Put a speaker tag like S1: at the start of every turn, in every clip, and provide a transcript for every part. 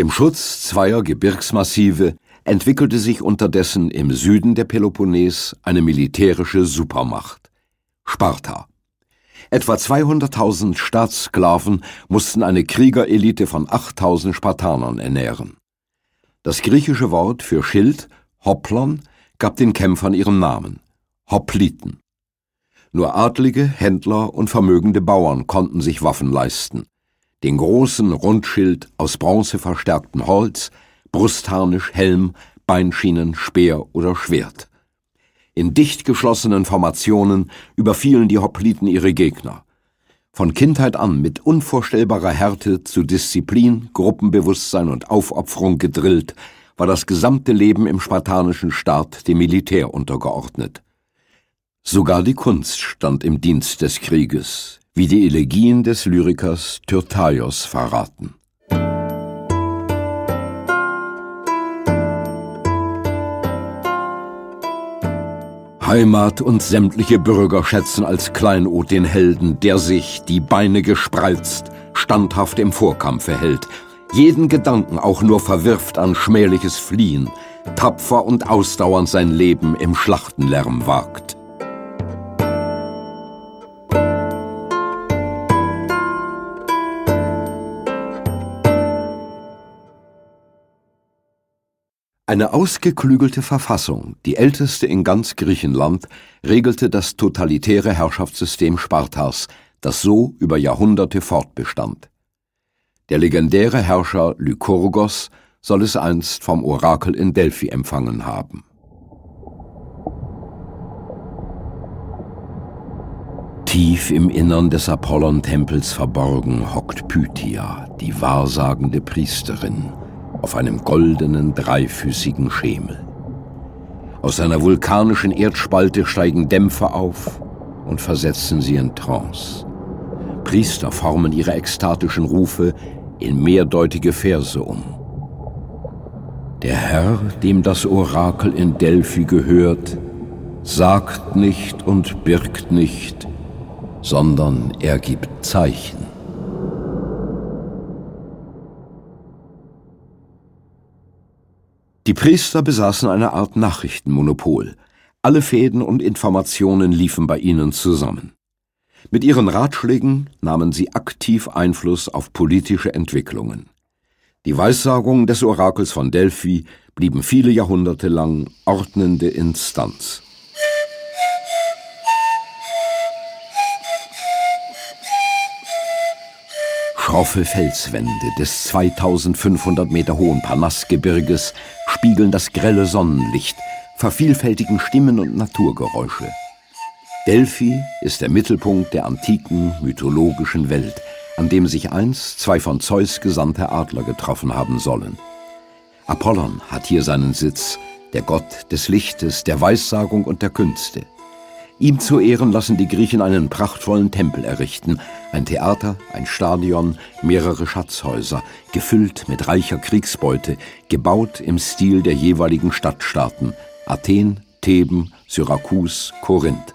S1: Im Schutz zweier Gebirgsmassive entwickelte sich unterdessen im Süden der Peloponnes eine militärische Supermacht Sparta. Etwa 200.000 Staatssklaven mussten eine Kriegerelite von 8.000 Spartanern ernähren. Das griechische Wort für Schild, Hoplon, gab den Kämpfern ihren Namen, Hopliten. Nur adlige, Händler und vermögende Bauern konnten sich Waffen leisten. Den großen Rundschild aus Bronze verstärktem Holz, Brustharnisch, Helm, Beinschienen, Speer oder Schwert. In dicht geschlossenen Formationen überfielen die Hopliten ihre Gegner. Von Kindheit an mit unvorstellbarer Härte zu Disziplin, Gruppenbewusstsein und Aufopferung gedrillt, war das gesamte Leben im spartanischen Staat dem Militär untergeordnet. Sogar die Kunst stand im Dienst des Krieges, wie die Elegien des Lyrikers Tyrtaios verraten. Heimat und sämtliche Bürger schätzen als Kleinod den Helden, der sich, die Beine gespreizt, standhaft im Vorkampfe hält, jeden Gedanken auch nur verwirft an schmähliches Fliehen, tapfer und ausdauernd sein Leben im Schlachtenlärm wagt. Eine ausgeklügelte Verfassung, die älteste in ganz Griechenland, regelte das totalitäre Herrschaftssystem Spartas, das so über Jahrhunderte fortbestand. Der legendäre Herrscher Lykurgos soll es einst vom Orakel in Delphi empfangen haben. Tief im Innern des Apollon-Tempels verborgen hockt Pythia, die wahrsagende Priesterin, auf einem goldenen, dreifüßigen Schemel. Aus einer vulkanischen Erdspalte steigen Dämpfe auf und versetzen sie in Trance. Priester formen ihre ekstatischen Rufe in mehrdeutige Verse um. Der Herr, dem das Orakel in Delphi gehört, sagt nicht und birgt nicht, sondern er gibt Zeichen. Die Priester besaßen eine Art Nachrichtenmonopol. Alle Fäden und Informationen liefen bei ihnen zusammen. Mit ihren Ratschlägen nahmen sie aktiv Einfluss auf politische Entwicklungen. Die Weissagungen des Orakels von Delphi blieben viele Jahrhunderte lang ordnende Instanz. Schroffe Felswände des 2500 Meter hohen Parnassgebirges spiegeln das grelle Sonnenlicht, vervielfältigen Stimmen und Naturgeräusche. Delphi ist der Mittelpunkt der antiken mythologischen Welt, an dem sich einst zwei von Zeus gesandte Adler getroffen haben sollen. Apollon hat hier seinen Sitz, der Gott des Lichtes, der Weissagung und der Künste. Ihm zu Ehren lassen die Griechen einen prachtvollen Tempel errichten, ein Theater, ein Stadion, mehrere Schatzhäuser, gefüllt mit reicher Kriegsbeute, gebaut im Stil der jeweiligen Stadtstaaten Athen, Theben, Syrakus, Korinth.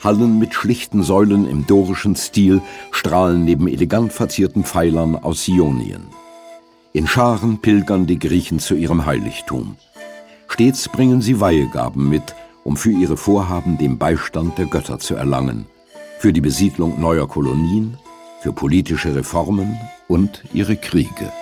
S1: Hallen mit schlichten Säulen im dorischen Stil strahlen neben elegant verzierten Pfeilern aus Ionien. In Scharen pilgern die Griechen zu ihrem Heiligtum. Stets bringen sie Weihegaben mit, um für ihre Vorhaben den Beistand der Götter zu erlangen, für die Besiedlung neuer Kolonien, für politische Reformen und ihre Kriege.